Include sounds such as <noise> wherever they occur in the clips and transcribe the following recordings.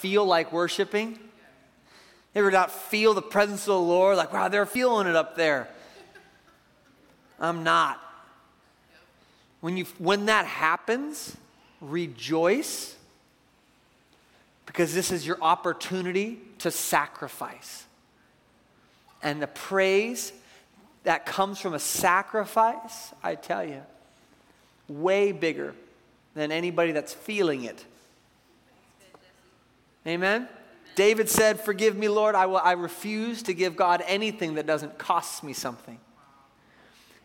feel like worshiping? Ever not feel the presence of the Lord? Like, wow, they're feeling it up there. I'm not. When, you, when that happens, rejoice because this is your opportunity to sacrifice. And the praise that comes from a sacrifice, I tell you, way bigger than anybody that's feeling it. Amen? David said, Forgive me, Lord. I, will, I refuse to give God anything that doesn't cost me something.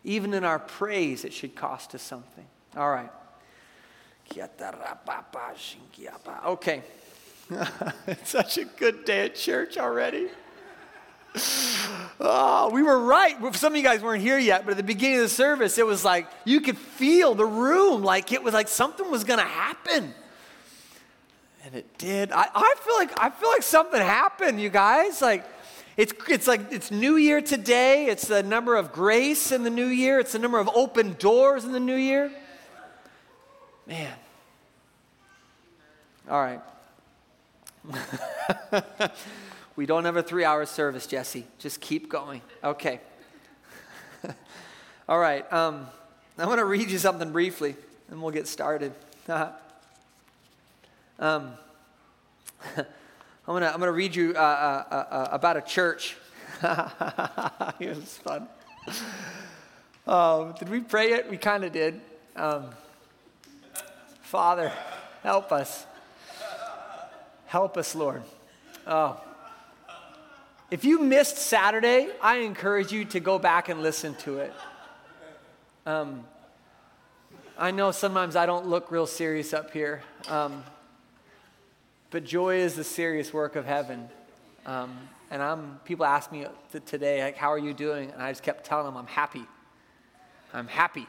Even in our praise, it should cost us something. All right. <laughs> Okay. <laughs> it's such a good day at church already. Oh, <sighs> we were right. Some of you guys weren't here yet, but at the beginning of the service, it was like you could feel the room, like it was like something was going to happen. And it did. I, I feel like I feel like something happened, you guys. Like it's it's like it's New Year today. It's the number of grace in the new year. It's the number of open doors in the new year. Man. All right. <laughs> we don't have a three hour service, Jesse. Just keep going. Okay. <laughs> All right. Um, I want to read you something briefly, and we'll get started. <laughs> um, <laughs> I'm going to I'm gonna read you uh, uh, uh, uh about a church. <laughs> it was fun. Um, did we pray it? We kind of did. Um, Father, help us. Help us, Lord. Oh. If you missed Saturday, I encourage you to go back and listen to it. Um, I know sometimes I don't look real serious up here, um, but joy is the serious work of heaven. Um, and I'm, people ask me today, like, how are you doing? And I just kept telling them, I'm happy. I'm happy.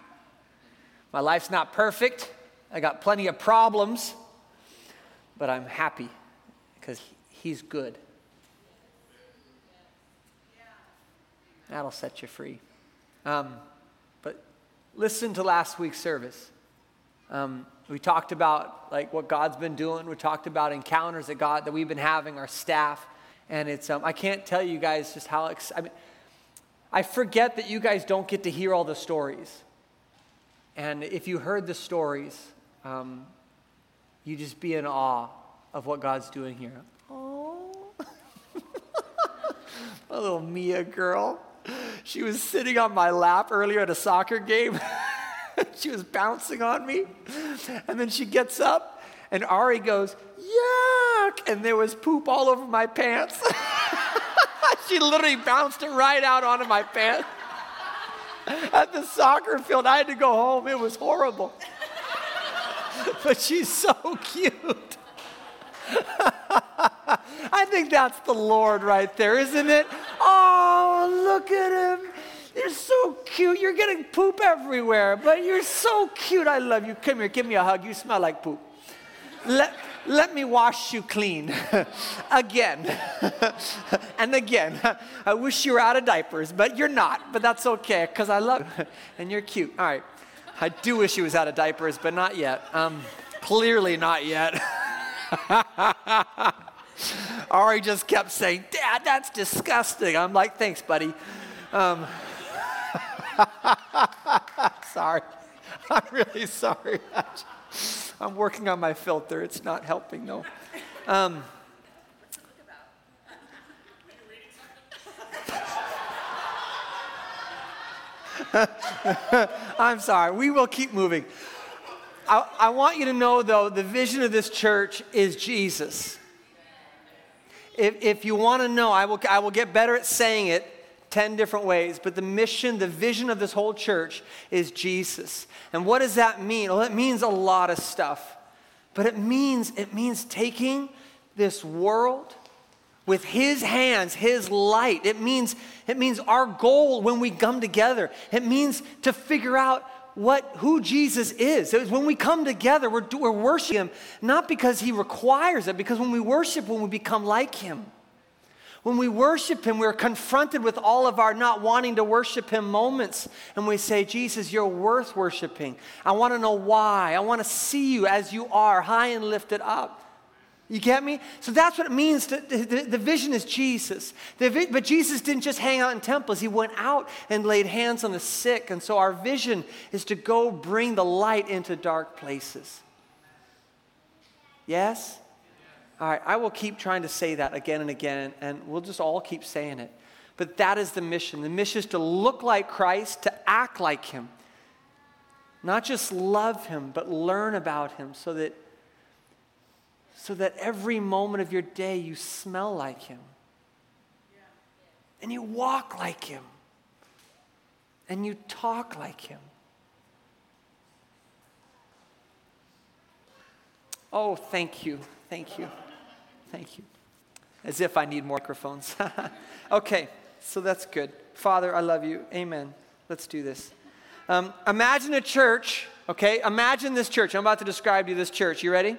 My life's not perfect. I got plenty of problems, but I'm happy because He's good. That'll set you free. Um, but listen to last week's service. Um, we talked about like what God's been doing. We talked about encounters that God that we've been having, our staff, and it's. Um, I can't tell you guys just how. Ex- I mean, I forget that you guys don't get to hear all the stories. And if you heard the stories, um, you just be in awe of what God's doing here. Oh, <laughs> a little Mia girl. She was sitting on my lap earlier at a soccer game. <laughs> <laughs> she was bouncing on me. And then she gets up, and Ari goes, Yuck! And there was poop all over my pants. <laughs> she literally bounced it right out onto my pants. At the soccer field, I had to go home. It was horrible. <laughs> but she's so cute. I think that's the Lord right there, isn't it? Oh, look at him. You're so cute. You're getting poop everywhere, but you're so cute. I love you. Come here, give me a hug. You smell like poop. Let, let me wash you clean <laughs> again <laughs> and again. I wish you were out of diapers, but you're not. But that's okay because I love you and you're cute. All right. I do wish he was out of diapers, but not yet. Um, clearly not yet. <laughs> Ari just kept saying, Dad, that's disgusting. I'm like, thanks, buddy. Um, <laughs> sorry. I'm really sorry. <laughs> I'm working on my filter. It's not helping, though. Um, <laughs> I'm sorry. We will keep moving. I, I want you to know, though, the vision of this church is Jesus. If, if you want to know, I will, I will get better at saying it 10 different ways, but the mission, the vision of this whole church is Jesus. And what does that mean? Well, it means a lot of stuff. But it means it means taking this world with his hands, his light. It means it means our goal when we come together. It means to figure out what, who Jesus is. when we come together, we're, we're worshiping Him not because He requires it, because when we worship, when we become like Him. When we worship Him, we're confronted with all of our not wanting to worship Him moments. And we say, Jesus, you're worth worshiping. I want to know why. I want to see you as you are, high and lifted up. You get me? So that's what it means. To, the, the vision is Jesus. The, but Jesus didn't just hang out in temples, he went out and laid hands on the sick. And so our vision is to go bring the light into dark places. Yes? All right, I will keep trying to say that again and again, and we'll just all keep saying it. But that is the mission. The mission is to look like Christ, to act like Him. Not just love Him, but learn about Him so that, so that every moment of your day you smell like Him. And you walk like Him. And you talk like Him. Oh, thank you. Thank you. Thank you. As if I need more microphones. <laughs> okay, so that's good. Father, I love you. Amen. Let's do this. Um, imagine a church, okay? Imagine this church. I'm about to describe to you this church. You ready?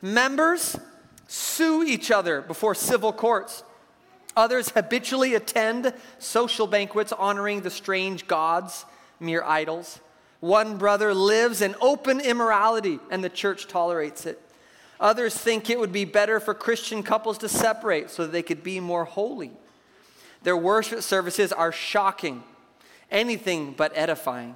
Members sue each other before civil courts. Others habitually attend social banquets honoring the strange gods, mere idols. One brother lives in open immorality, and the church tolerates it. Others think it would be better for Christian couples to separate so they could be more holy. Their worship services are shocking, anything but edifying.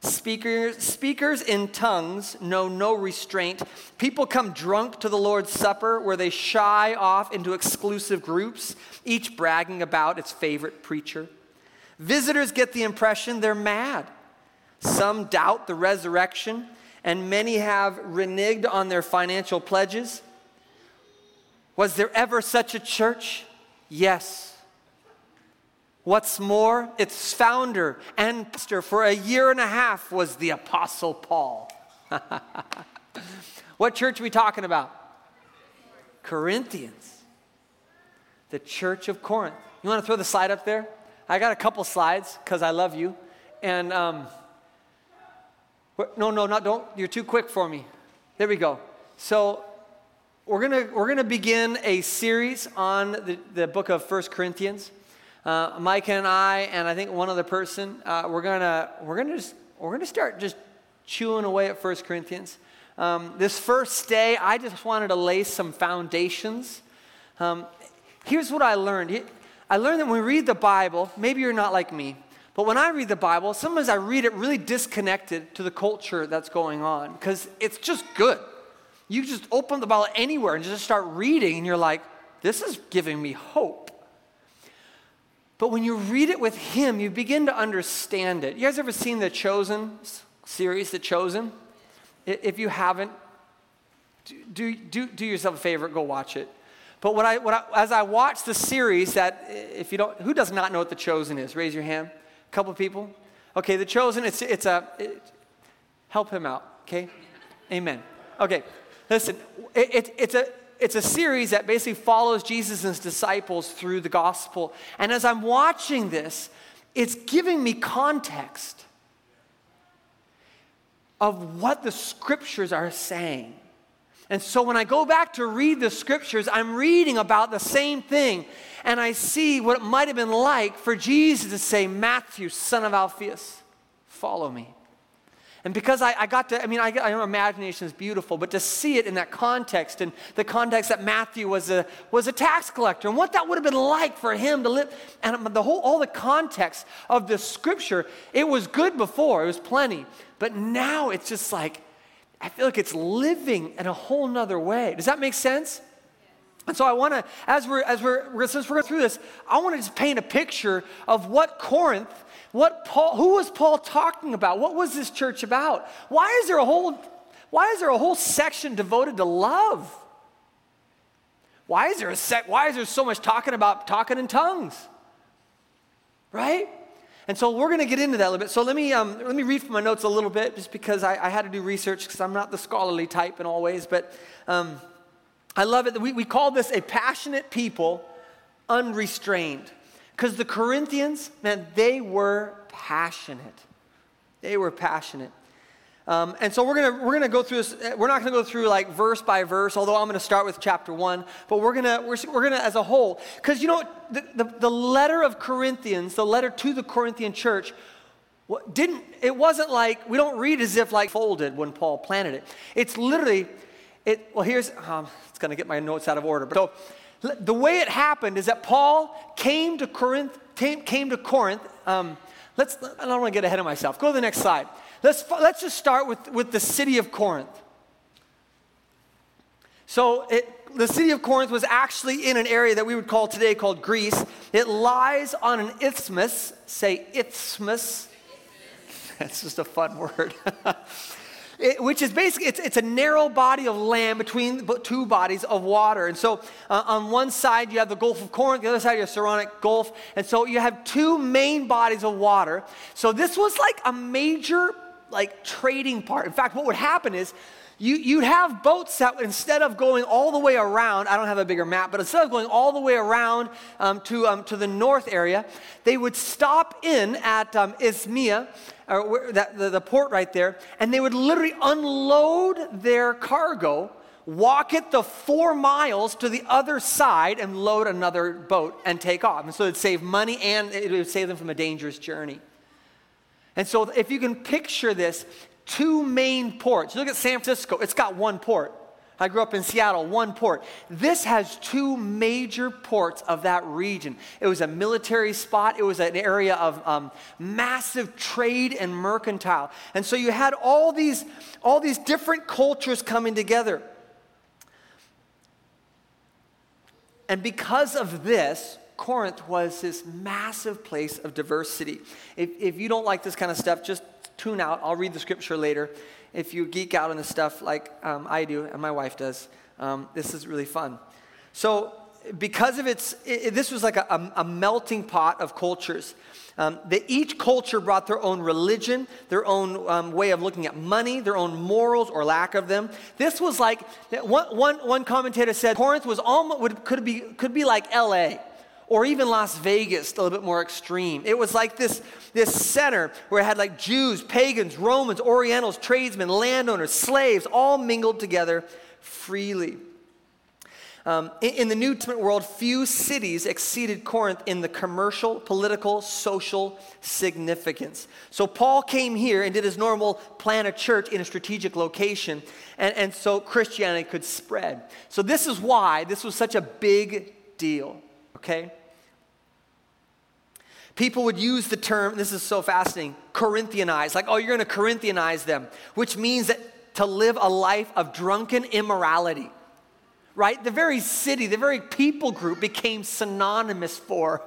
Speakers, speakers in tongues know no restraint. People come drunk to the Lord's Supper where they shy off into exclusive groups, each bragging about its favorite preacher. Visitors get the impression they're mad. Some doubt the resurrection and many have reneged on their financial pledges. Was there ever such a church? Yes. What's more, its founder and pastor for a year and a half was the Apostle Paul. <laughs> what church are we talking about? Corinthians, the church of Corinth. You want to throw the slide up there? I got a couple slides because I love you. And um, no, no, not don't. You're too quick for me. There we go. So we're gonna we're gonna begin a series on the, the book of First Corinthians. Uh, Mike and I, and I think one other person, uh, we're gonna we're gonna just we're gonna start just chewing away at First Corinthians. Um, this first day, I just wanted to lay some foundations. Um, here's what I learned. I learned that when we read the Bible, maybe you're not like me, but when I read the Bible, sometimes I read it really disconnected to the culture that's going on because it's just good. You just open the Bible anywhere and just start reading, and you're like, this is giving me hope. But when you read it with Him, you begin to understand it. You guys ever seen the Chosen series, The Chosen? If you haven't, do, do, do yourself a favor, go watch it. But what I, what I, as I watch the series, that if you don't, who does not know what The Chosen is? Raise your hand couple people? Okay, the chosen, it's, it's a, it, help him out, okay? Amen. Okay, listen, it, it, it's, a, it's a series that basically follows Jesus and his disciples through the gospel. And as I'm watching this, it's giving me context of what the scriptures are saying. And so when I go back to read the scriptures, I'm reading about the same thing. And I see what it might have been like for Jesus to say, Matthew, son of Alphaeus, follow me. And because I, I got to, I mean, I, I know imagination is beautiful, but to see it in that context, and the context that Matthew was a, was a tax collector, and what that would have been like for him to live, and the whole, all the context of the scripture, it was good before, it was plenty. But now it's just like, I feel like it's living in a whole nother way. Does that make sense? And so I want to, as we're as we're, since we're going through this, I want to just paint a picture of what Corinth, what Paul, who was Paul talking about? What was this church about? Why is there a whole, why is there a whole section devoted to love? Why is there a sec, why is there so much talking about talking in tongues? Right? And so we're going to get into that a little bit. So let me, um, let me read from my notes a little bit just because I, I had to do research because I'm not the scholarly type in all ways. But um, I love it. We, we call this a passionate people unrestrained. Because the Corinthians, man, they were passionate. They were passionate. Um, and so we're gonna we're gonna go through this. We're not gonna go through like verse by verse, although I'm gonna start with chapter one. But we're gonna we're, we're gonna as a whole, because you know the, the, the letter of Corinthians, the letter to the Corinthian church, didn't it wasn't like we don't read as if like folded when Paul planted it. It's literally it, well, here's, um, it's to get my notes out of order. But so the way it happened is that Paul came to Corinth, came, came to Corinth. Um, let's, I don't want to get ahead of myself. Go to the next slide. Let's, let's just start with, with the city of Corinth. So it, the city of Corinth was actually in an area that we would call today called Greece. It lies on an isthmus. Say isthmus. <laughs> That's just a fun word. <laughs> It, which is basically it's, it's a narrow body of land between two bodies of water and so uh, on one side you have the gulf of corinth the other side you have saronic gulf and so you have two main bodies of water so this was like a major like trading part in fact what would happen is you, you'd have boats that instead of going all the way around, I don't have a bigger map, but instead of going all the way around um, to, um, to the north area, they would stop in at um, Isthmia, or that, the, the port right there, and they would literally unload their cargo, walk it the four miles to the other side, and load another boat and take off. And so it'd save money and it would save them from a dangerous journey. And so, if you can picture this, two main ports. Look at San Francisco, it's got one port. I grew up in Seattle, one port. This has two major ports of that region. It was a military spot, it was an area of um, massive trade and mercantile. And so you had all these, all these different cultures coming together. And because of this, Corinth was this massive place of diversity. If, if you don't like this kind of stuff, just tune out. I'll read the scripture later. If you geek out on this stuff like um, I do and my wife does, um, this is really fun. So, because of its, it, this was like a, a, melting pot of cultures. Um, that each culture brought their own religion, their own um, way of looking at money, their own morals or lack of them. This was like one, one, one commentator said Corinth was almost would, could be could be like L.A or even Las Vegas, a little bit more extreme. It was like this, this center where it had like Jews, pagans, Romans, Orientals, tradesmen, landowners, slaves, all mingled together freely. Um, in, in, the New Testament world, few cities exceeded Corinth in the commercial, political, social significance. So Paul came here and did his normal plan a church in a strategic location, and, and so Christianity could spread. So this is why this was such a big deal okay? People would use the term, this is so fascinating, Corinthianize, like, oh, you're gonna Corinthianize them, which means that to live a life of drunken immorality, right? The very city, the very people group became synonymous for,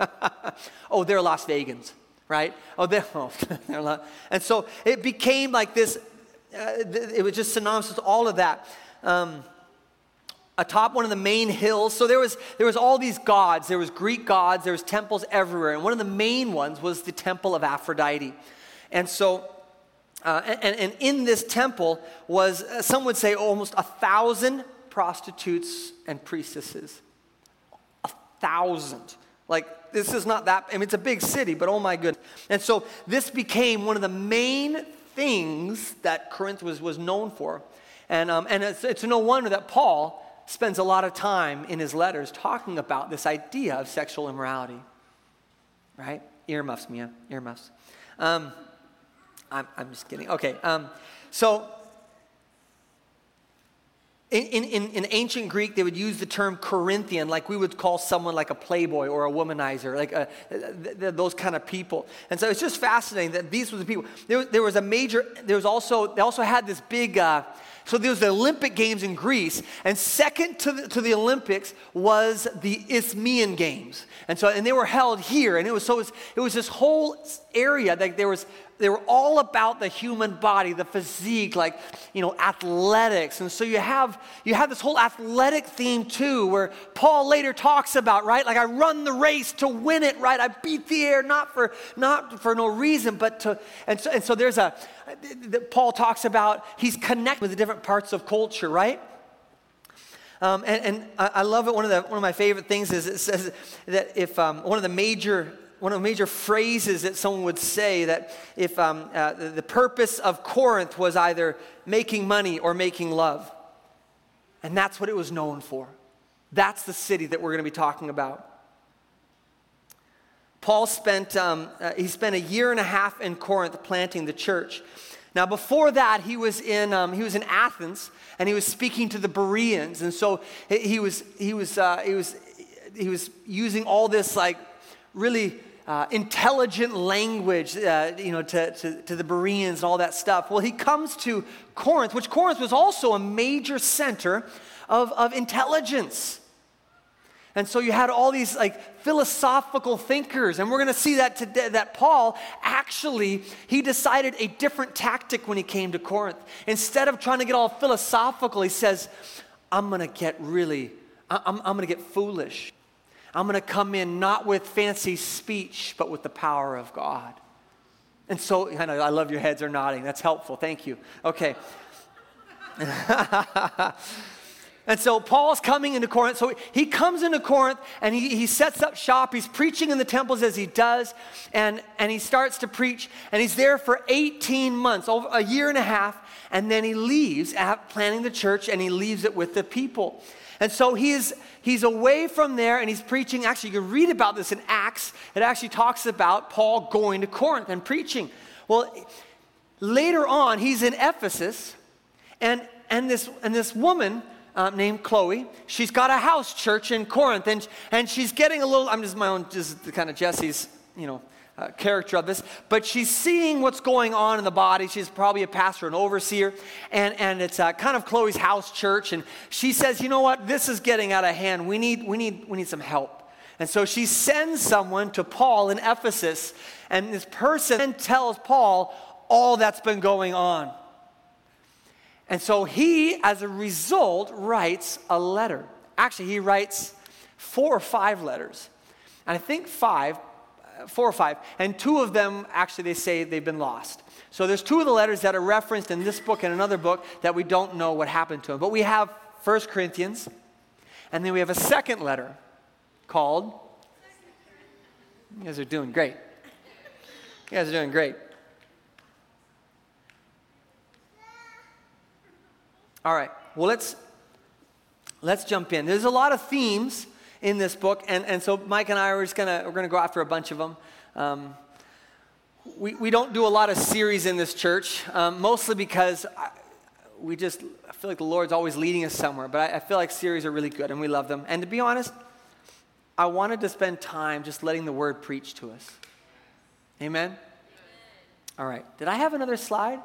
<laughs> oh, they're Las Vegans, right? Oh, they're, <laughs> oh, they're not. And so it became like this, uh, it was just synonymous with all of that. Um, atop one of the main hills. So there was, there was all these gods. There was Greek gods. There was temples everywhere. And one of the main ones was the temple of Aphrodite. And so, uh, and, and in this temple was, uh, some would say, almost a thousand prostitutes and priestesses. A thousand. Like, this is not that, I mean, it's a big city, but oh my goodness. And so this became one of the main things that Corinth was, was known for. And, um, and it's, it's no wonder that Paul spends a lot of time in his letters talking about this idea of sexual immorality. Right? Earmuffs, Mia. Earmuffs. Um, I'm, I'm just kidding. Okay. Um, so, in, in, in ancient Greek, they would use the term Corinthian, like we would call someone like a playboy or a womanizer, like a, uh, those kind of people. And so it's just fascinating that these were the people. There, there was a major, there was also, they also had this big, uh, so there was the Olympic Games in Greece, and second to the, to the Olympics was the Isthmian Games. And so, and they were held here, and it was so it was, it was this whole area that there was they were all about the human body, the physique, like, you know, athletics. And so you have you have this whole athletic theme too, where Paul later talks about, right? Like I run the race to win it, right? I beat the air not for not for no reason, but to and so and so there's a that Paul talks about he's connected with the different parts of culture, right? Um, and, and I love it. One of the one of my favorite things is it says that if um, one of the major one of the major phrases that someone would say that if um, uh, the, purpose of Corinth was either making money or making love. And that's what it was known for. That's the city that we're going to be talking about. Paul spent, um, uh, he spent a year and a half in Corinth planting the church. Now, before that, he was in, um, he was in Athens and he was speaking to the Bereans. And so he was, he was, uh, he was, he was using all this like really uh, intelligent language, uh, you know, to, to, to the Bereans and all that stuff. Well, he comes to Corinth, which Corinth was also a major center of, of intelligence. And so you had all these like philosophical thinkers, and we're going to see that today. That Paul actually he decided a different tactic when he came to Corinth. Instead of trying to get all philosophical, he says, "I'm going to get really, I'm, I'm going to get foolish. I'm going to come in not with fancy speech, but with the power of God." And so I know I love your heads are nodding. That's helpful. Thank you. Okay. <laughs> And so Paul's coming into Corinth. So he comes into Corinth and he, he sets up shop. He's preaching in the temples as he does. And, and he starts to preach. And he's there for 18 months, over a year and a half. And then he leaves at planning the church and he leaves it with the people. And so he's, he's away from there and he's preaching. Actually, you can read about this in Acts. It actually talks about Paul going to Corinth and preaching. Well, later on, he's in Ephesus. And, and, this, and this woman uh, named Chloe. She's got a house church in Corinth, and, and she's getting a little, I'm just my own, just kind of Jesse's, you know, uh, character of this, but she's seeing what's going on in the body. She's probably a pastor, an overseer, and, and it's uh, kind of Chloe's house church. And she says, you know what, this is getting out of hand. We need, we need, we need some help. And so she sends someone to Paul in Ephesus, and this person tells Paul all that's been going on. And so he, as a result, writes a letter. Actually, he writes four or five letters. And I think five, uh, four or five. And two of them, actually, they say they've been lost. So there's two of the letters that are referenced in this book and another book that we don't know what happened to them. But we have First Corinthians, and then we have a second letter called. You guys are doing great. You guys are doing great. All right. Well, let's let's jump in. There's a lot of themes in this book, and, and so Mike and I are just gonna we're gonna go after a bunch of them. Um, we, we don't do a lot of series in this church, um, mostly because I, we just I feel like the Lord's always leading us somewhere. But I, I feel like series are really good, and we love them. And to be honest, I wanted to spend time just letting the Word preach to us. Amen. All right. Did I have another slide?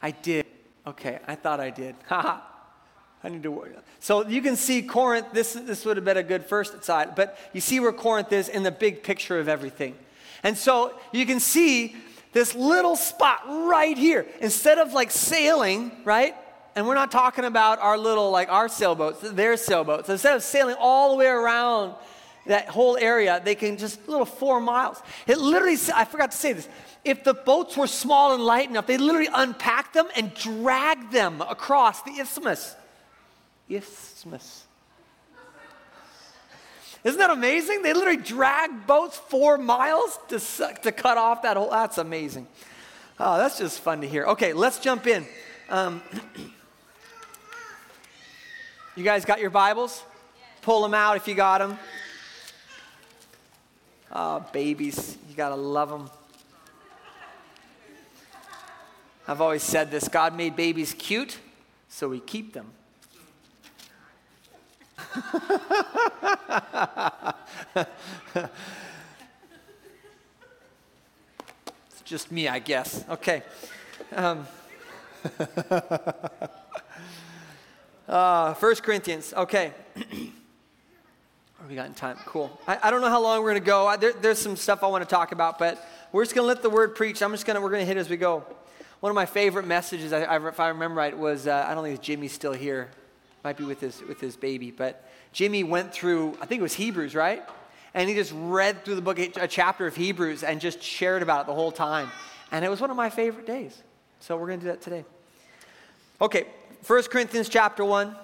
I did. Okay, I thought I did. Haha. <laughs> I need to worry. So you can see Corinth, this, this would have been a good first side, but you see where Corinth is in the big picture of everything. And so you can see this little spot right here. Instead of like sailing, right? And we're not talking about our little, like our sailboats, their sailboats. Instead of sailing all the way around that whole area, they can just little four miles. It literally, I forgot to say this if the boats were small and light enough, they literally unpack them and drag them across the isthmus. Isthmus. Isn't that amazing? They literally drag boats four miles to, to cut off that whole. That's amazing. Oh, that's just fun to hear. Okay, let's jump in. Um, <clears throat> you guys got your Bibles? Pull them out if you got them. Oh, babies, you gotta love them. I've always said this God made babies cute, so we keep them. <laughs> it's just me, I guess. Okay. Um, <laughs> uh, 1 Corinthians. Okay. <clears throat> we got in time? Cool. I, I, don't know how long we're going to go. I, there, there's some stuff I want to talk about, but we're just going to let the word preach. I'm just going to, we're going to hit as we go. One of my favorite messages, I, I, if I remember right, was uh, I don't think Jimmy's still here. Might be with his, with his baby. But Jimmy went through, I think it was Hebrews, right? And he just read through the book, a chapter of Hebrews, and just shared about it the whole time. And it was one of my favorite days. So we're going to do that today. Okay, 1 Corinthians chapter 1.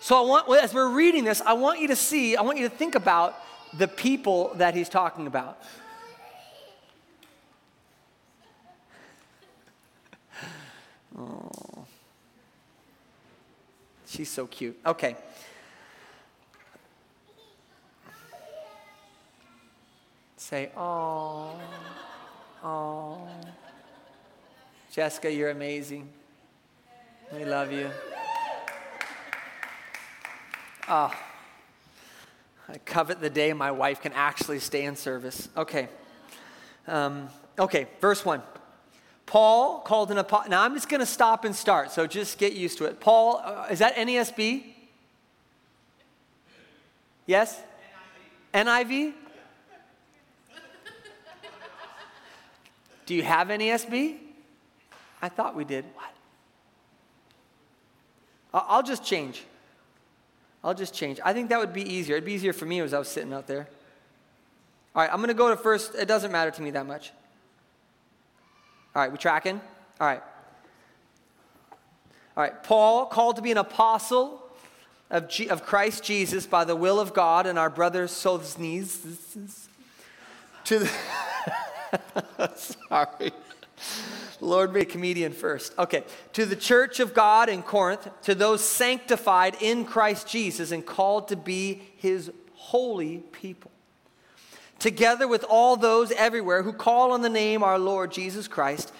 So I want, as we're reading this, I want you to see, I want you to think about the people that he's talking about. Oh. She's so cute. Okay. Say, oh, oh. Jessica, you're amazing. We love you. Oh, I covet the day my wife can actually stay in service. Okay. Um, okay, verse 1. Paul called an apostle. Now I'm just going to stop and start, so just get used to it. Paul, uh, is that NASB? Yes? NIV? NIV? Do you have NASB? I thought we did. What? I'll just change. I'll just change. I think that would be easier. It'd be easier for me as I was sitting out there. All right, I'm going to go to first. It doesn't matter to me that much. All right, we tracking? All right. All right, Paul, called to be an apostle of, G- of Christ Jesus by the will of God, and our brother Sosthenes. To the. <laughs> Sorry. Lord be a comedian first. Okay. To the church of God in Corinth, to those sanctified in Christ Jesus and called to be his holy people. Together with all those everywhere who call on the name our Lord Jesus Christ,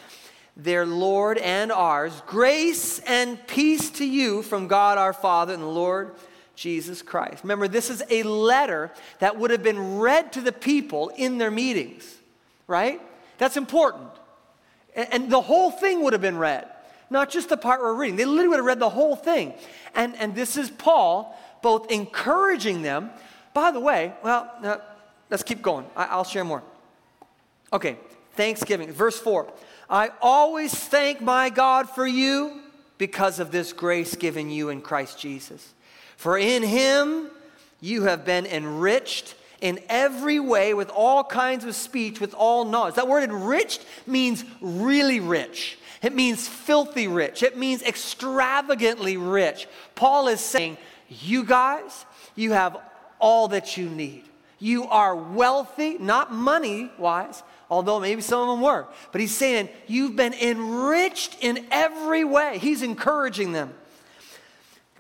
their Lord and ours, grace and peace to you from God our Father and the Lord Jesus Christ. Remember, this is a letter that would have been read to the people in their meetings, right? That's important. And, the whole thing would have been read, not just the part we're reading. They literally would have read the whole thing. And, and this is Paul both encouraging them. By the way, well, uh, let's keep going. I, will share more. Okay, Thanksgiving, verse 4. I always thank my God for you because of this grace given you in Christ Jesus. For in him you have been enriched in every way with all kinds of speech, with all knowledge. That word enriched means really rich. It means filthy rich. It means extravagantly rich. Paul is saying, You guys, you have all that you need. You are wealthy, not money wise, although maybe some of them were. But he's saying, You've been enriched in every way. He's encouraging them.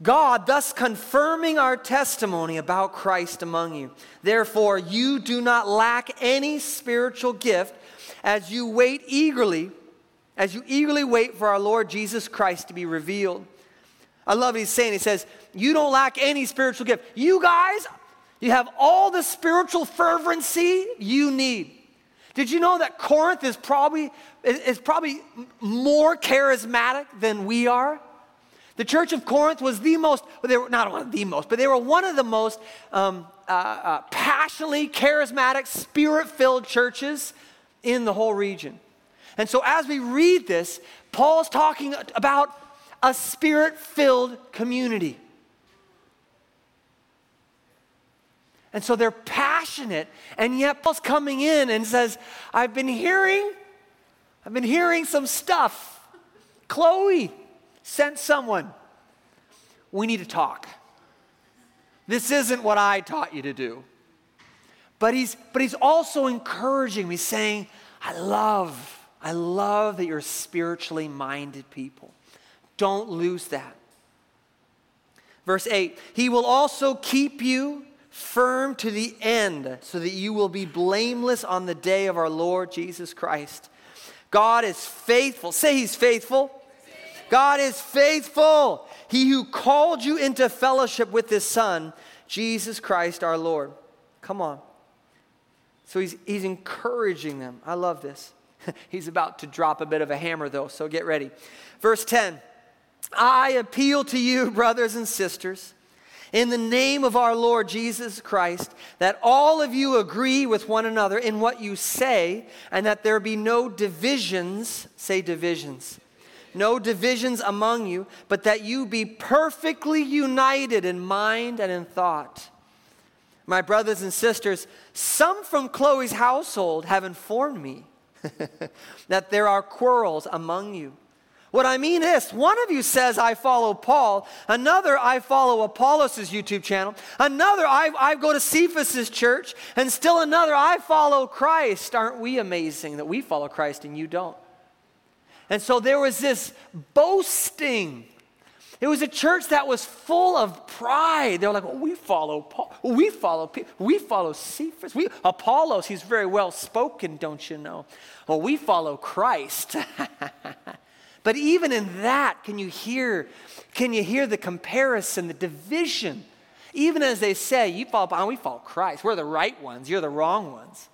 God thus confirming our testimony about Christ among you. Therefore, you do not lack any spiritual gift as you wait eagerly, as you eagerly wait for our Lord Jesus Christ to be revealed. I love what he's saying. He says, You don't lack any spiritual gift. You guys, you have all the spiritual fervency you need. Did you know that Corinth is probably, is probably more charismatic than we are? The church of Corinth was the most, they were not one of the most, but they were one of the most um, uh, uh, passionately charismatic, spirit filled churches in the whole region. And so as we read this, Paul's talking about a spirit filled community. And so they're passionate, and yet Paul's coming in and says, I've been hearing, I've been hearing some stuff. Chloe, sent someone. We need to talk. This isn't what I taught you to do. But he's, but he's also encouraging me, saying, I love, I love that you're spiritually minded people. Don't lose that. Verse 8, he will also keep you firm to the end so that you will be blameless on the day of our Lord Jesus Christ. God is faithful. Say he's faithful. God is faithful. He who called you into fellowship with his Son, Jesus Christ our Lord. Come on. So he's, he's encouraging them. I love this. <laughs> he's about to drop a bit of a hammer, though, so get ready. Verse 10 I appeal to you, brothers and sisters, in the name of our Lord Jesus Christ, that all of you agree with one another in what you say, and that there be no divisions, say divisions no divisions among you, but that you be perfectly united in mind and in thought. My brothers and sisters, some from Chloe's household have informed me <laughs> that there are quarrels among you. What I mean is, one of you says, I follow Paul. Another, I follow Apollos' YouTube channel. Another, I, I go to Cephas' church. And still another, I follow Christ. Aren't we amazing that we follow Christ and you don't? And so there was this boasting. It was a church that was full of pride. They were like, well, we follow Paul. We follow We follow Cephas. We, Apollos, he's very well spoken, don't you know? Well, we follow Christ. <laughs> But even in that, can you hear, can you hear the comparison, the division? Even as they say, you follow, oh, we follow Christ. We're the right ones. You're the wrong ones.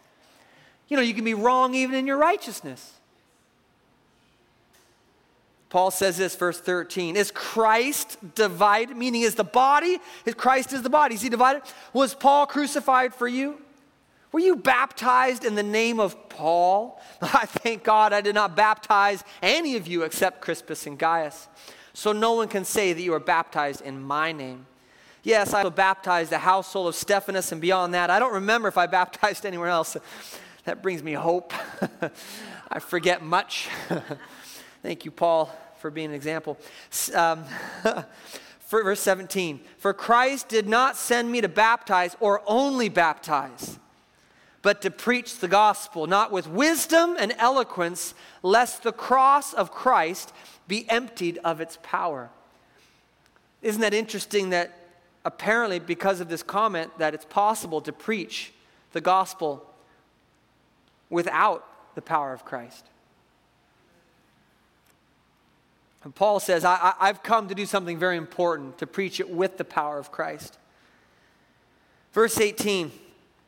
You know, you can be wrong even in your righteousness. Paul says this, verse 13. Is Christ divided? Meaning, is the body, is Christ is the body. Is he divided? Was Paul crucified for you? Were you baptized in the name of Paul? <laughs> I thank God I did not baptize any of you except Crispus and Gaius. So no one can say that you are baptized in my name. Yes, I baptized the household of Stephanas, and beyond that, I don't remember if I <laughs> baptized anywhere else. That brings me hope. <laughs> I forget much. Thank you, Paul, for being an example. Um, verse 17 For Christ did not send me to baptize or only baptize but to preach the gospel, not with wisdom and eloquence, lest the cross of Christ be emptied of its power. Isn't that interesting that apparently, because of this comment, that it's possible to preach the gospel without the power of Christ? And Paul says, I, have come to do something very important, to preach it with the power of Christ. Verse 18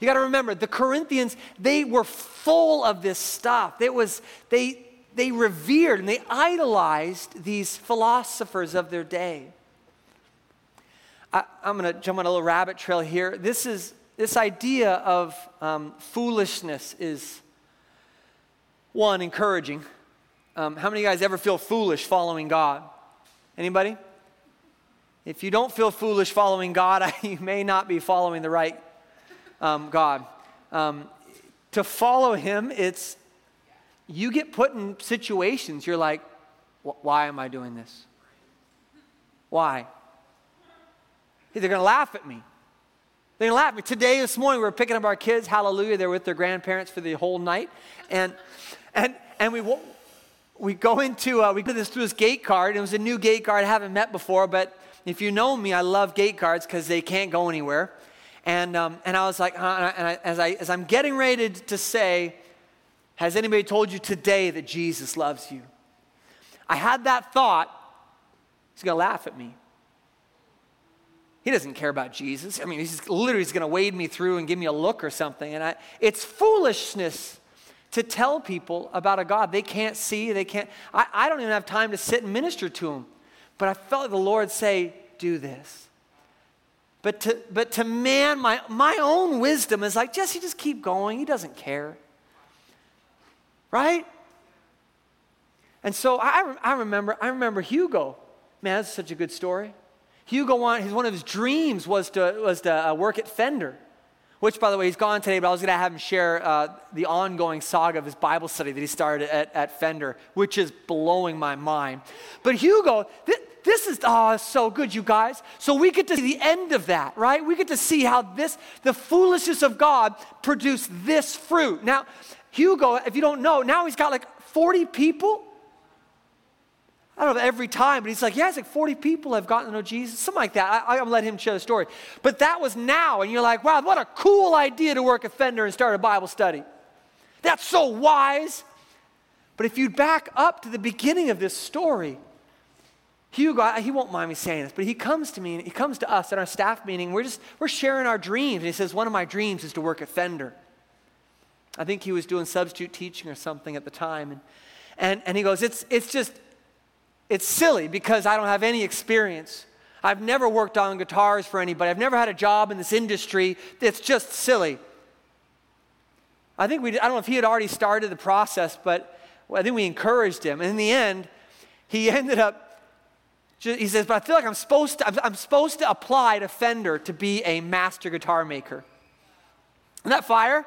You got to remember, the Corinthians, they were full of this stuff. It was, they, they revered and they idolized these philosophers of their day. I, am going to jump on a little rabbit trail here. This is this idea of um, foolishness is one encouraging. Um, how many of you guys ever feel foolish following God? Anybody? If you don't feel foolish following God, <laughs> you may not be following the right um, God. Um, to follow Him, it's you get put in situations, you're like, why am I doing this? Why? They're going to laugh at me. They're going to laugh at me. Today, this morning, we were picking up our kids. Hallelujah. They're with their grandparents for the whole night. And, and, and we, we go into, uh, we go this, through this gate card. It was a new gate card I haven't met before, but if you know me, I love gate cards because they can't go anywhere. And, um, and I was like, uh, and I, as, I, as I'm getting ready to say, has anybody told you today that Jesus loves you? I had that thought, he's going to laugh at me. He doesn't care about Jesus. I mean, he's literally going to wade me through and give me a look or something. And I, it's foolishness to tell people about a God they can't see, they can't. I, I don't even have time to sit and minister to them. But I felt the Lord say, do this. But to, but to man, my, my own wisdom is like, Jesse, just keep going. He doesn't care. Right? And so I, I, remember, I remember Hugo. Man, that's such a good story. Hugo, one, his, one of his dreams was to, was to uh, work at Fender, which, by the way, he's gone today, but I was going to have him share uh, the ongoing saga of his Bible study that he started at, at Fender, which is blowing my mind. But Hugo, th- this is, oh, so good, you guys. So we get to see the end of that, right? We get to see how this, the foolishness of God produced this fruit. Now, Hugo, if you don't know, now he's got like 40 people. I don't know every time, but he's like, yeah, it's like 40 people have gotten to know Jesus, something like that. I, I'm let him share the story. But that was now, and you're like, wow, what a cool idea to work a Fender and start a Bible study. That's so wise. But if you'd back up to the beginning of this story, Hugo, he won't mind me saying this, but he comes to me, he comes to us at our staff meeting. We're just, we're sharing our dreams. And he says, One of my dreams is to work at Fender. I think he was doing substitute teaching or something at the time. And, and, and he goes, it's, it's just, it's silly because I don't have any experience. I've never worked on guitars for anybody. I've never had a job in this industry. It's just silly. I think we, I don't know if he had already started the process, but I think we encouraged him. And in the end, he <laughs> ended up he says, but I feel like I'm supposed to, I'm supposed to apply to Fender to be a master guitar maker. Isn't that fire?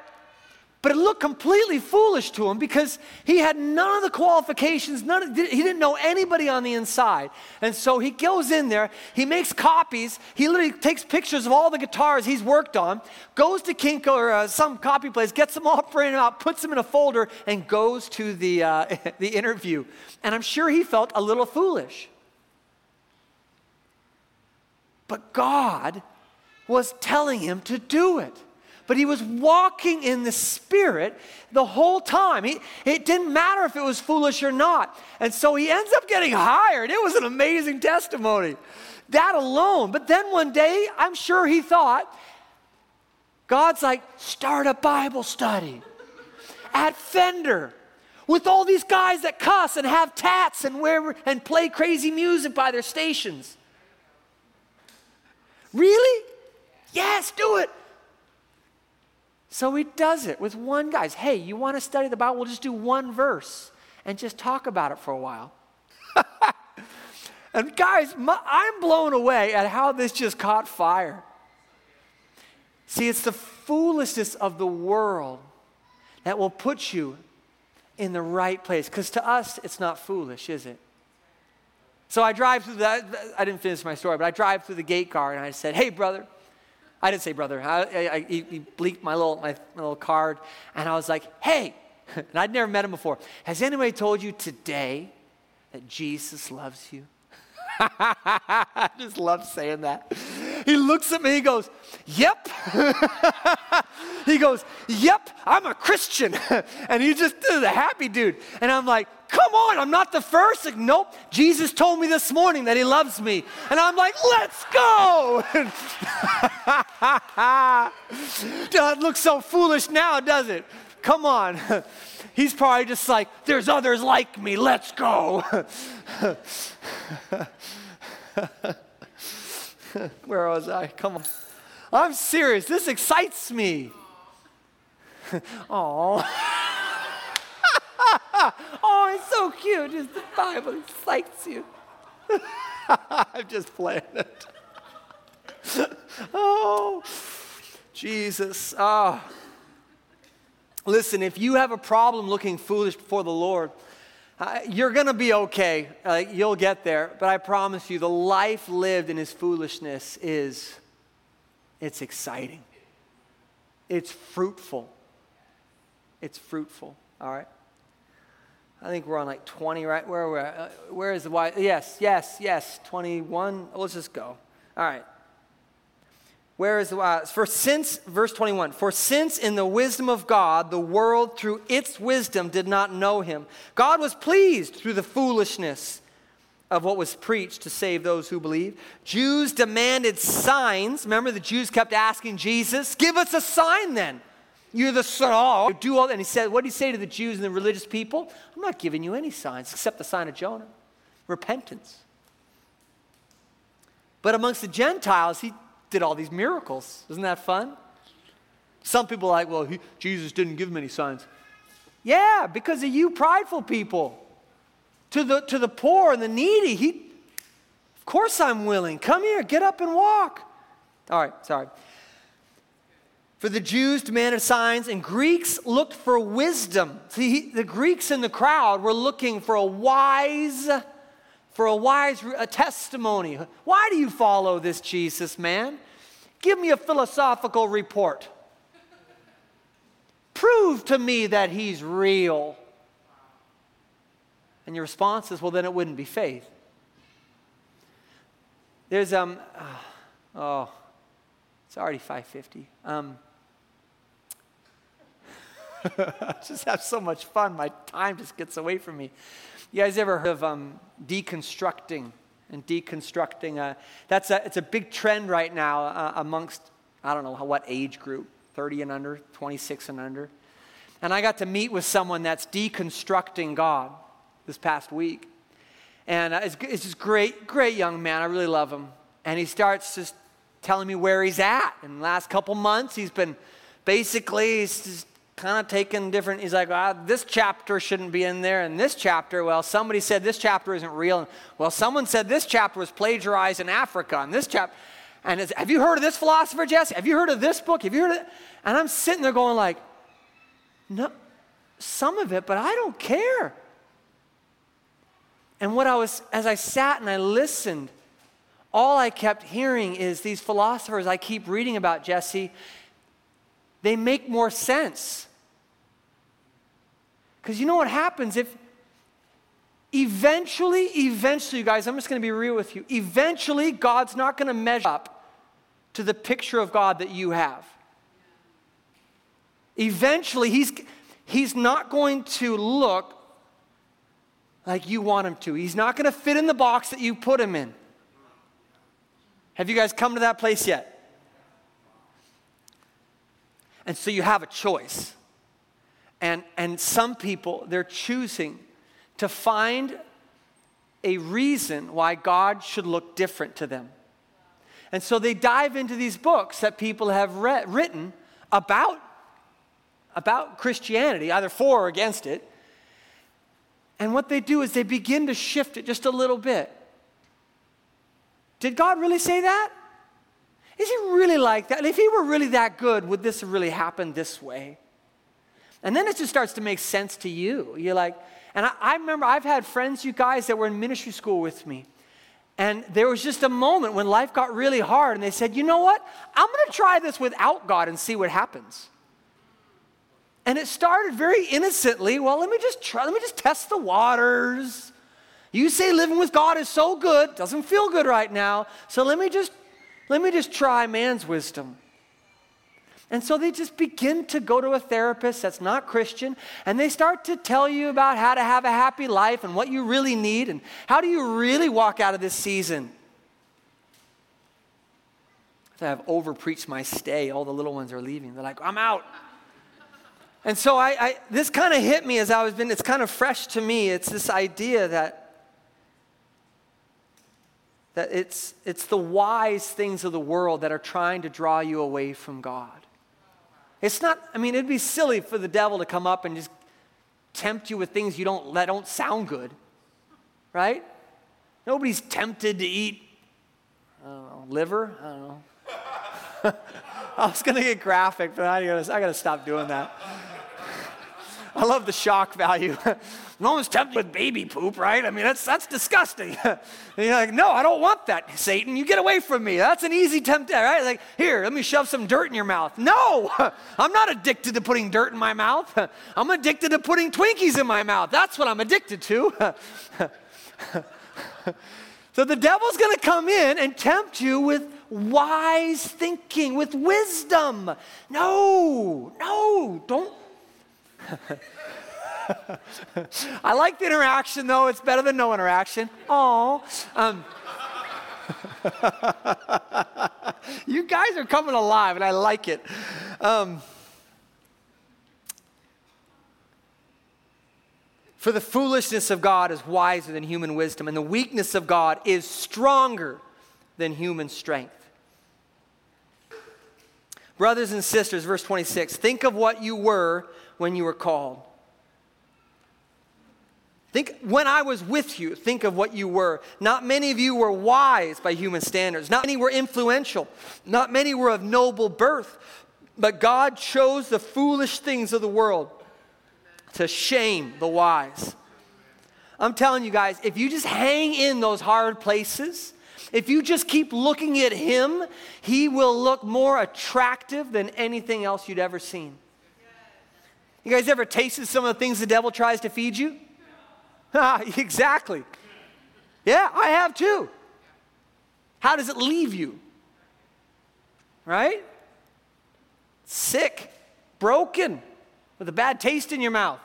But it looked completely foolish to him because he had none of the qualifications, none of, he didn't know anybody on the inside. And so he goes in there, he makes copies, he literally takes pictures of all the guitars he's worked on, goes to Kinko or uh, some copy place, gets them all <laughs> printed out, puts them in a folder, and goes to the, uh, <laughs> the interview. And I'm sure he felt a little foolish. But God was telling him to do it but he was walking in the Spirit the whole time. He, it didn't matter if it was foolish or not. And so he ends up getting hired. It was an amazing testimony. That alone. But then one day, I'm sure he thought, God's like, start a Bible study at Fender with all these guys that cuss and have tats and wear and play crazy music by their stations. Really? Yes, do it. So he does it with one guy. Hey, you want to study the Bible? We'll just do one verse and just talk about it for a while. <laughs> and guys, my, I'm blown away at how this just caught fire. See, it's the foolishness of the world that will put you in the right place. Because to us, it's not foolish, is it? So I drive through the, I didn't finish my story, but I drive through the gate car and I said, Hey, brother, I didn't say brother. I, I, I, he, he bleeped my little, my, my little card, and I was like, hey, <laughs> and I'd never met him before. Has anybody told you today that Jesus loves you? <laughs> I just love saying that. He looks at me, he goes, Yep. <laughs> he goes, Yep, I'm a Christian. and he's just a happy dude. And I'm like, Come on, I'm not the first. Like, nope, Jesus told me this morning that he loves me. And I'm like, Let's go. <laughs> it looks so foolish now, does it? Come on. <laughs> He's probably just like, There's others like me, let's go. <laughs> Where was I? Come on. I'm serious. This excites me. Oh. It's so cute. Just the Bible excites you. <laughs> I'm just playing it. <laughs> oh, Jesus. Oh. Listen, if you have a problem looking foolish before the Lord, uh, you're going to be okay. Uh, you'll get there. But I promise you, the life lived in his foolishness is, it's exciting. It's fruitful. It's fruitful. All right? I think we're on like 20, right? Where, where, uh, where is the? Yes, yes, yes. 21. Let's just go. All right. Where is the for since verse 21 for since in the wisdom of God the world through its wisdom did not know him God was pleased through the foolishness of what was preached to save those who believe Jews demanded signs remember the Jews kept asking Jesus give us a sign then you're the son oh do all and he said what did he say to the Jews and the religious people I'm not giving you any signs except the sign of Jonah repentance but amongst the Gentiles he did all these miracles. Isn't that fun? Some people are like, well, he, Jesus didn't give many signs. Yeah, because of you prideful people. To the, to the poor and the needy, he, of course I'm willing. Come here, get up and walk. All right, sorry. For the Jews demanded signs, and Greeks looked for wisdom. See, the Greeks in the crowd were looking for a wise for a wise a testimony. Why do you follow this Jesus man? Give me a philosophical report. Prove to me that he's real. And your response is, well, then it wouldn't be faith. There's, um, oh, it's already 550. Um, <laughs> I just have so much fun. My time just gets away from me. You guys ever heard of um, deconstructing and deconstructing? Uh, that's a, it's a big trend right now uh, amongst, I don't know what age group, 30 and under, 26 and under. And I got to meet with someone that's deconstructing God this past week. And uh, it's, it's this great, great young man. I really love him. And he starts just telling me where he's at. In the last couple months, he's been basically he's just kind of taking different, he's like, ah, this chapter shouldn't be in there, and this chapter, well, somebody said this chapter isn't real, and well, someone said this chapter was plagiarized in Africa, and this chapter, and have you heard of this philosopher, Jesse? Have you heard of this book? Have you heard of? And I'm sitting there going like, No, some of it, but I don't care. And what I was, as I sat and I listened, all I kept hearing is these philosophers I keep reading about, Jesse, they make more sense. Because you know what happens if eventually, eventually, you guys, I'm just going to be real with you. Eventually, God's not going to measure up to the picture of God that you have. Eventually, he's, he's not going to look like you want him to. He's not going to fit in the box that you put him in. Have you guys come to that place yet? And so you have a choice. And, and some people, they're choosing to find a reason why God should look different to them. And so they dive into these books that people have read, written about, about Christianity, either for or against it. And what they do is they begin to shift it just a little bit. Did God really say that? Is he really like that? And if he were really that good, would this really happen this way? And then it just starts to make sense to you. You're like, and I, I remember I've had friends, you guys, that were in ministry school with me. And there was just a moment when life got really hard, and they said, You know what? I'm going to try this without God and see what happens. And it started very innocently. Well, let me just try, let me just test the waters. You say living with God is so good, doesn't feel good right now. So let me just let me just try man's wisdom. And so they just begin to go to a therapist that's not Christian, and they start to tell you about how to have a happy life and what you really need and how do you really walk out of this season. I have overpreached my stay. All the little ones are leaving. They're like, I'm out. And so I, I this kind of hit me as I was been, it's kind of fresh to me. It's this idea that that it's, it's the wise things of the world that are trying to draw you away from God. It's not, I mean, it'd be silly for the devil to come up and just tempt you with things you don't, that don't sound good, right? Nobody's tempted to eat, I don't know, liver? I don't know. <laughs> I was to get graphic, but I got to stop doing that. I love the shock value. <laughs> no one's tempted with baby poop, right? I mean, that's, that's disgusting. <laughs> and you're like, no, I don't want that, Satan. You get away from me. That's an easy temptation, right? Like, here, let me shove some dirt in your mouth. No, <laughs> I'm not addicted to putting dirt in my mouth. I'm addicted to putting Twinkies in my mouth. That's what I'm addicted to. so the devil's going to come in and tempt you with wise thinking, with wisdom. No, no, don't <laughs> I like the interaction though. It's better than no interaction. Oh, um, <laughs> you guys are coming alive, and I like it. Um, For the foolishness of God is wiser than human wisdom, and the weakness of God is stronger than human strength. Brothers and sisters, verse 26 think of what you were when you were called. Think when I was with you, think of what you were. Not many of you were wise by human standards. Not many were influential. Not many were of noble birth. But God chose the foolish things of the world to shame the wise. I'm telling you guys, if you just hang in those hard places, if you just keep looking at Him, He will look more attractive than anything else you'd ever seen. You guys ever tasted some of the things the devil tries to feed you? <laughs> Ah, exactly. Yeah, I have too. How does it leave you? Right? Sick, broken, with a bad taste in your mouth.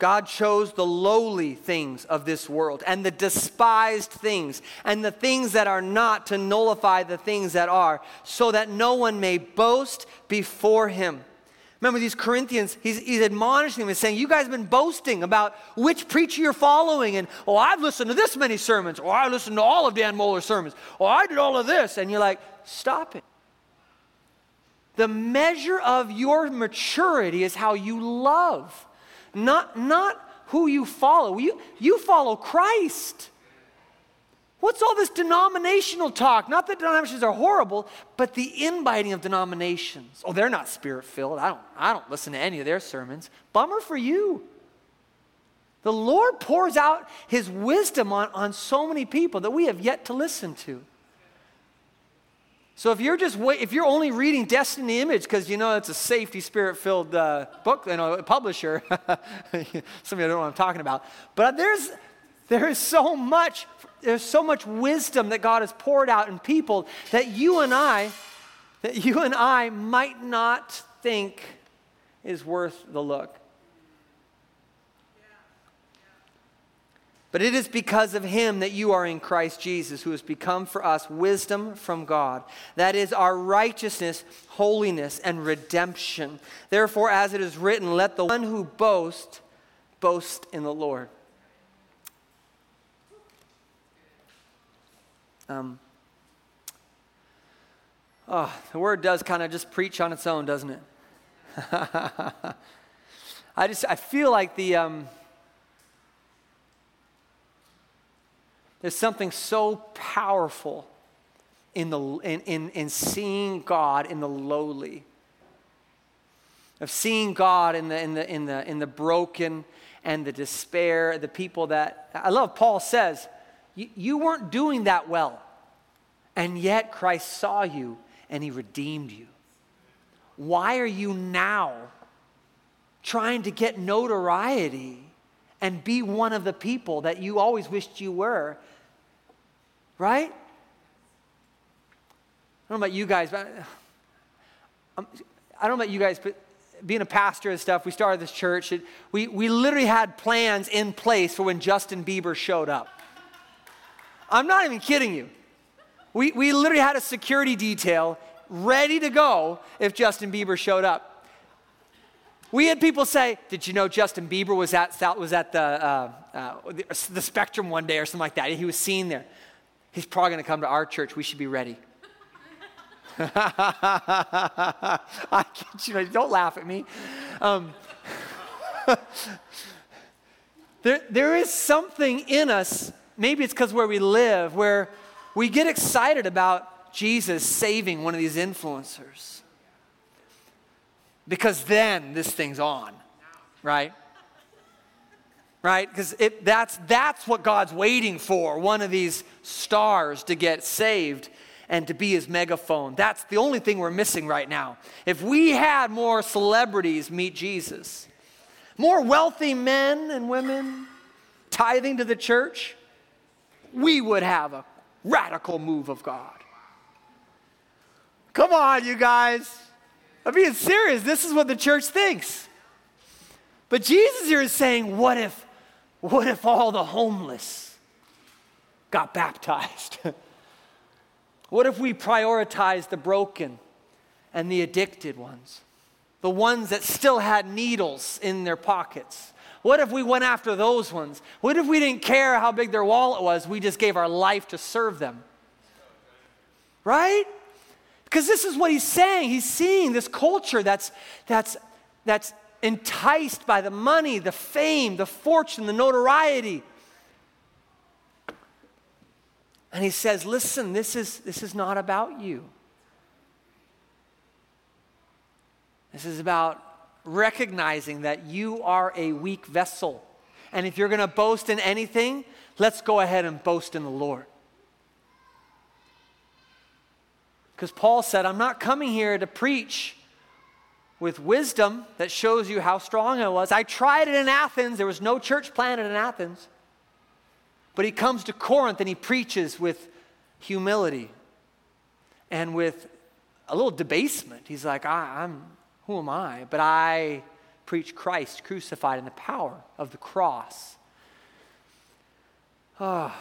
God chose the lowly things of this world and the despised things and the things that are not to nullify the things that are, so that no one may boast before him. Remember these Corinthians, he's, he's admonishing them and saying, You guys have been boasting about which preacher you're following. And, oh, I've listened to this many sermons. Or I listened to all of Dan Mohler's sermons. Or I did all of this. And you're like, Stop it. The measure of your maturity is how you love not, not who you follow. You, you follow Christ. What's all this denominational talk? Not that denominations are horrible, but the inviting of denominations. Oh, they're not spirit filled. I don't, I don't listen to any of their sermons. Bummer for you. The Lord pours out his wisdom on, on so many people that we have yet to listen to. So if you're just if you're only reading Destiny Image because you know it's a safety spirit filled uh, book, you know, publisher, <laughs> some of you don't know what I'm talking about. But there's there is so much there's so much wisdom that God has poured out in people that you and I that you and I might not think is worth the look. But it is because of him that you are in Christ Jesus, who has become for us wisdom from God. That is our righteousness, holiness, and redemption. Therefore, as it is written, let the one who boasts boast in the Lord. Um, oh, the word does kind of just preach on its own, doesn't it? <laughs> I just I feel like the um, There's something so powerful in, the, in, in, in seeing God in the lowly, of seeing God in the, in, the, in, the, in the broken and the despair, the people that, I love Paul says, you, you weren't doing that well, and yet Christ saw you and he redeemed you. Why are you now trying to get notoriety and be one of the people that you always wished you were Right? I don't know about you guys, but um, I don't know about you guys, but being a pastor and stuff, we started this church. We, we literally had plans in place for when Justin Bieber showed up. I'm not even kidding you. We, we literally had a security detail ready to go if Justin Bieber showed up. We had people say, Did you know Justin Bieber was at, was at the, uh, uh, the, Spectrum one day or something like that? He was seen there. He's probably going to come to our church. We should be ready. <laughs> I can't, you know, don't laugh at me. Um, <laughs> there, there is something in us, maybe it's because where we live, where we get excited about Jesus saving one of these influencers. Because then this thing's on, right? right? Because that's, that's what God's waiting for one of these stars to get saved and to be his megaphone. That's the only thing we're missing right now. If we had more celebrities meet Jesus, more wealthy men and women tithing to the church, we would have a radical move of God. Come on, you guys. I'm being serious. This is what the church thinks. But Jesus here is saying, what if what if all the homeless got baptized? <laughs> what if we prioritize the broken and the addicted ones? The ones that still had needles in their pockets? What if we went after those ones? What if we didn't care how big their wallet was? We just gave our life to serve them. Right? Because this is what he's saying. He's seeing this culture that's, that's, that's enticed by the money, the fame, the fortune, the notoriety. And he says, Listen, this is, this is not about you. This is about recognizing that you are a weak vessel. And if you're going to boast in anything, let's go ahead and boast in the Lord. Because Paul said, I'm not coming here to preach with wisdom that shows you how strong I was. I tried it in Athens. There was no church planted in Athens. But he comes to Corinth and he preaches with humility and with a little debasement. He's like, I, am who am I? But I preach Christ crucified in the power of the cross. Oh.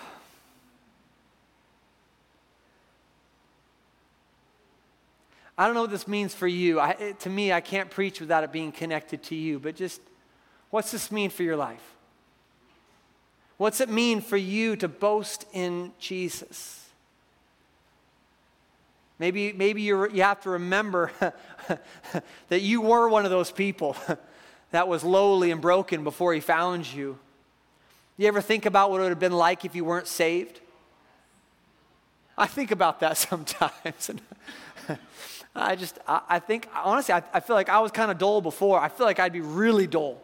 I don't know what this means for you. I, it, to me, I can't preach without it being connected to you, but just what's this mean for your life? What's it mean for you to boast in Jesus? Maybe, maybe you you have to remember <laughs> that you were one of those people <laughs> that was lowly and broken before he found you. You ever think about what it would have been like if you weren't saved? I think about that <laughs> sometimes. I just, I, I think, honestly, I, I feel like I was kind of dull before. I feel like I'd be really dull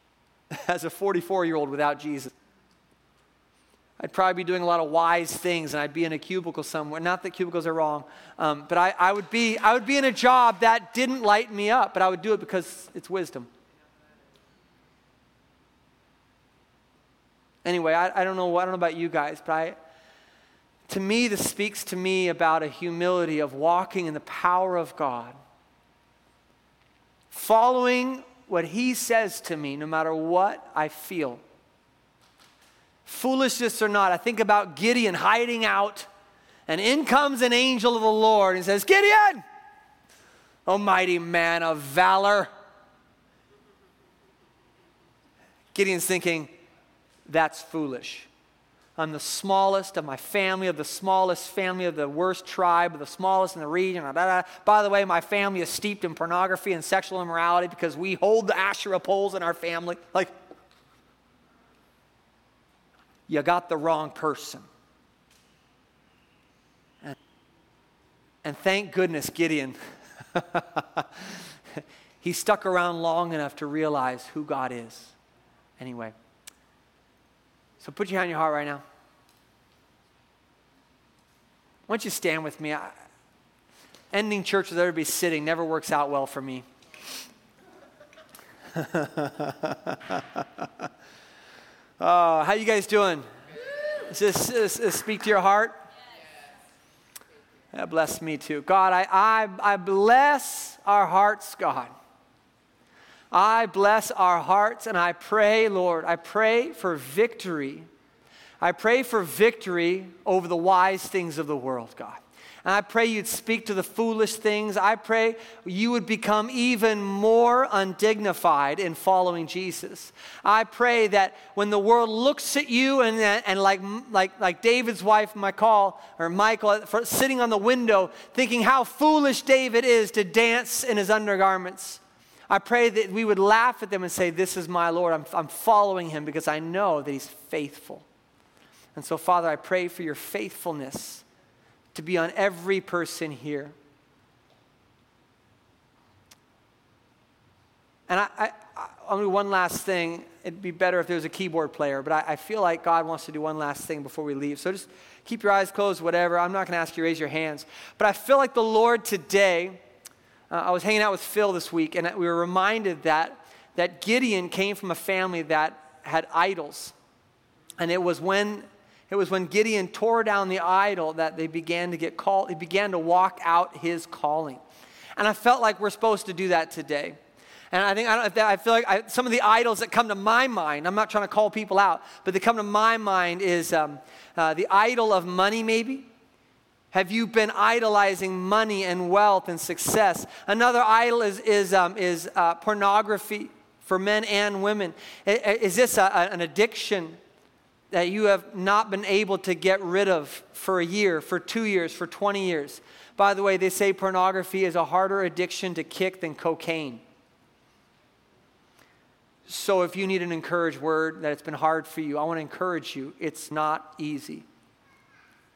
<laughs> as a 44 year old without Jesus. I'd probably be doing a lot of wise things and I'd be in a cubicle somewhere. Not that cubicles are wrong, um, but I, I, would be, I would be in a job that didn't light me up, but I would do it because it's wisdom. Anyway, I, I, don't know, I don't know about you guys, but I, to me, this speaks to me about a humility of walking in the power of God, following what He says to me no matter what I feel. Foolishness or not, I think about Gideon hiding out, and in comes an angel of the Lord and says, Gideon, O mighty man of valor. Gideon's thinking, that's foolish. I'm the smallest of my family, of the smallest family of the worst tribe, of the smallest in the region. By the way, my family is steeped in pornography and sexual immorality because we hold the Asherah poles in our family. Like, you got the wrong person. And, and thank goodness Gideon, <laughs> he stuck around long enough to realize who God is. Anyway, so put your hand on your heart right now. Why don't you stand with me? I, ending church with everybody sitting never works out well for me. <laughs> oh, how you guys doing? Does this, this, this speak to your heart? That bless me too. God, I, I, I bless our hearts, God. I bless our hearts and I pray, Lord, I pray for victory I pray for victory over the wise things of the world, God. And I pray you'd speak to the foolish things. I pray you would become even more undignified in following Jesus. I pray that when the world looks at you and, and like, like, like David's wife, Michal, or Michael, sitting on the window thinking how foolish David is to dance in his undergarments. I pray that we would laugh at them and say, This is my Lord. I'm, I'm following him because I know that he's faithful. And so, Father, I pray for your faithfulness to be on every person here. And I, I, I'll do one last thing. It'd be better if there was a keyboard player, but I, I, feel like God wants to do one last thing before we leave. So just keep your eyes closed, whatever. I'm not going to ask you to raise your hands. But I feel like the Lord today, uh, I was hanging out with Phil this week, and we were reminded that, that Gideon came from a family that had idols. And it was when it was when Gideon tore down the idol that they began to get called, he began to walk out his calling. And I felt like we're supposed to do that today. And I think, I, don't, I feel like I, some of the idols that come to my mind, I'm not trying to call people out, but they come to my mind is um, uh, the idol of money, maybe. Have you been idolizing money and wealth and success? Another idol is, is, um, is uh, pornography for men and women. Is this a, an addiction? That you have not been able to get rid of for a year, for two years, for 20 years. By the way, they say pornography is a harder addiction to kick than cocaine. So if you need an encouraged word that it's been hard for you, I want to encourage you. It's not easy.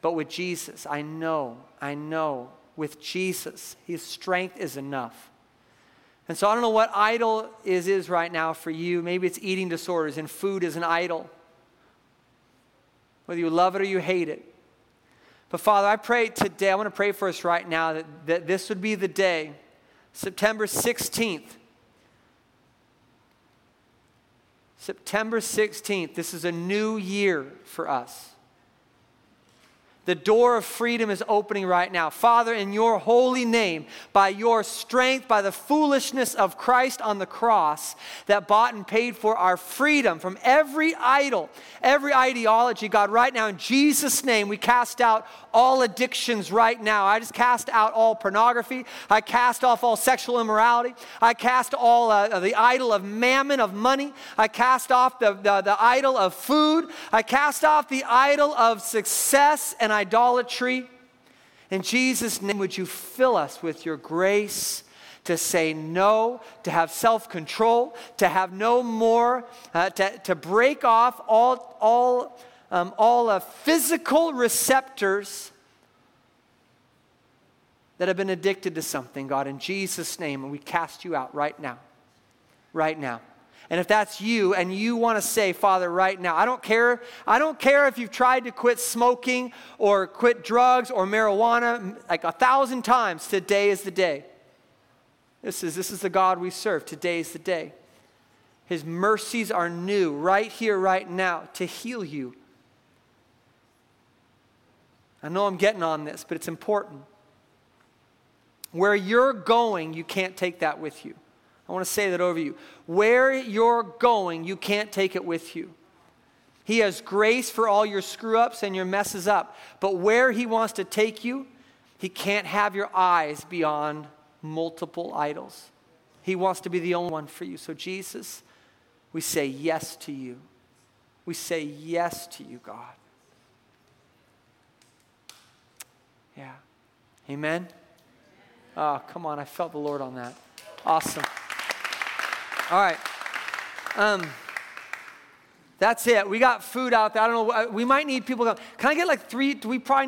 But with Jesus, I know, I know, with Jesus, his strength is enough. And so I don't know what idol is is right now for you. Maybe it's eating disorders and food is an idol whether you love it or you hate it. But Father, I pray today, I want to pray for us right now that, that this would be the day, September 16th. September 16th, this is a new year for us. The door of freedom is opening right now. Father, in your holy name, by your strength, by the foolishness of Christ on the cross that bought and paid for our freedom from every idol, every ideology, God, right now, in Jesus' name, we cast out all addictions right now. I just cast out all pornography. I cast off all sexual immorality. I cast all uh, the idol of mammon, of money. I cast off the, the, the idol of food. I cast off the idol of success and idolatry. In Jesus' name, would you fill us with your grace? to say no, to have self control, to have no more, uh, to, to break off all, all um, all uh, physical receptors that have been addicted to something, God, in Jesus' name, and we cast you out right now. Right now. And if that's you and you want to say, Father, right now, I don't care. I don't care if you've tried to quit smoking or quit drugs or marijuana like a thousand times. Today is the day. This is, this is the God we serve. Today is the day. His mercies are new right here, right now, to heal you. I know I'm getting on this, but it's important. Where you're going, you can't take that with you. I want to say that over you. Where you're going, you can't take it with you. He has grace for all your screw ups and your messes up. But where He wants to take you, He can't have your eyes beyond multiple idols. He wants to be the only one for you. So, Jesus, we say yes to you. We say yes to you, God. Yeah. Amen? Oh, come on. I felt the Lord on that. Awesome. All right. Um, that's it. We got food out there. I don't know. We might need people. Can I get like three? Do we probably